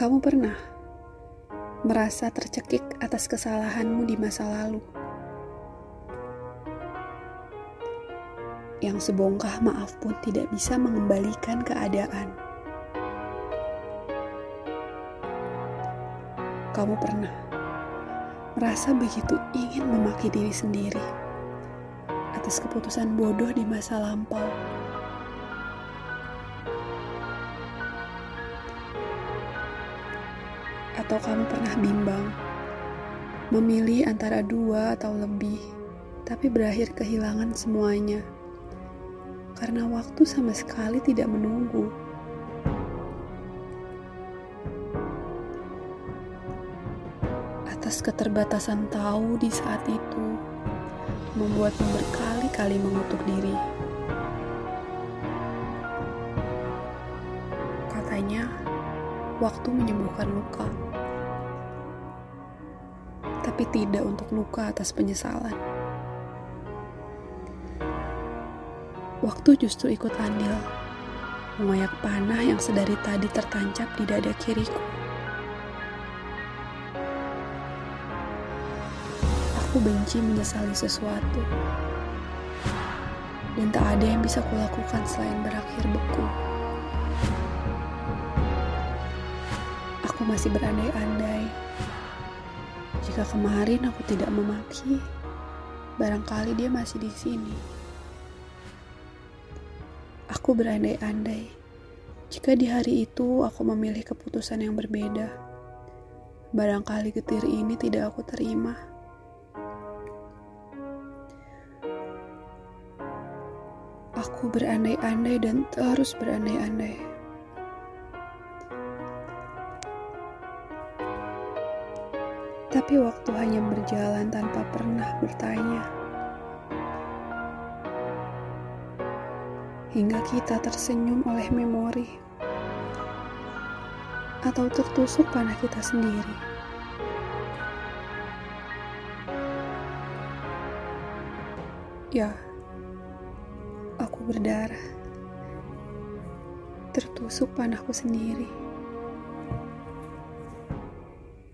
Kamu pernah merasa tercekik atas kesalahanmu di masa lalu? Yang sebongkah maaf pun tidak bisa mengembalikan keadaan. Kamu pernah merasa begitu ingin memaki diri sendiri atas keputusan bodoh di masa lampau. Atau kamu pernah bimbang memilih antara dua atau lebih, tapi berakhir kehilangan semuanya karena waktu sama sekali tidak menunggu. Atas keterbatasan tahu di saat itu, membuatmu berkali-kali mengutuk diri. Katanya, waktu menyembuhkan luka, tapi tidak untuk luka atas penyesalan. Waktu justru ikut andil, mengoyak panah yang sedari tadi tertancap di dada kiriku. Aku benci menyesali sesuatu, dan tak ada yang bisa kulakukan selain berakhir beku. Aku masih berandai-andai. Jika kemarin aku tidak memaki, barangkali dia masih di sini. Aku berandai-andai jika di hari itu aku memilih keputusan yang berbeda. Barangkali getir ini tidak aku terima. Aku berandai-andai dan terus berandai-andai. Tapi waktu hanya berjalan tanpa pernah bertanya. hingga kita tersenyum oleh memori atau tertusuk panah kita sendiri. Ya, aku berdarah, tertusuk panahku sendiri.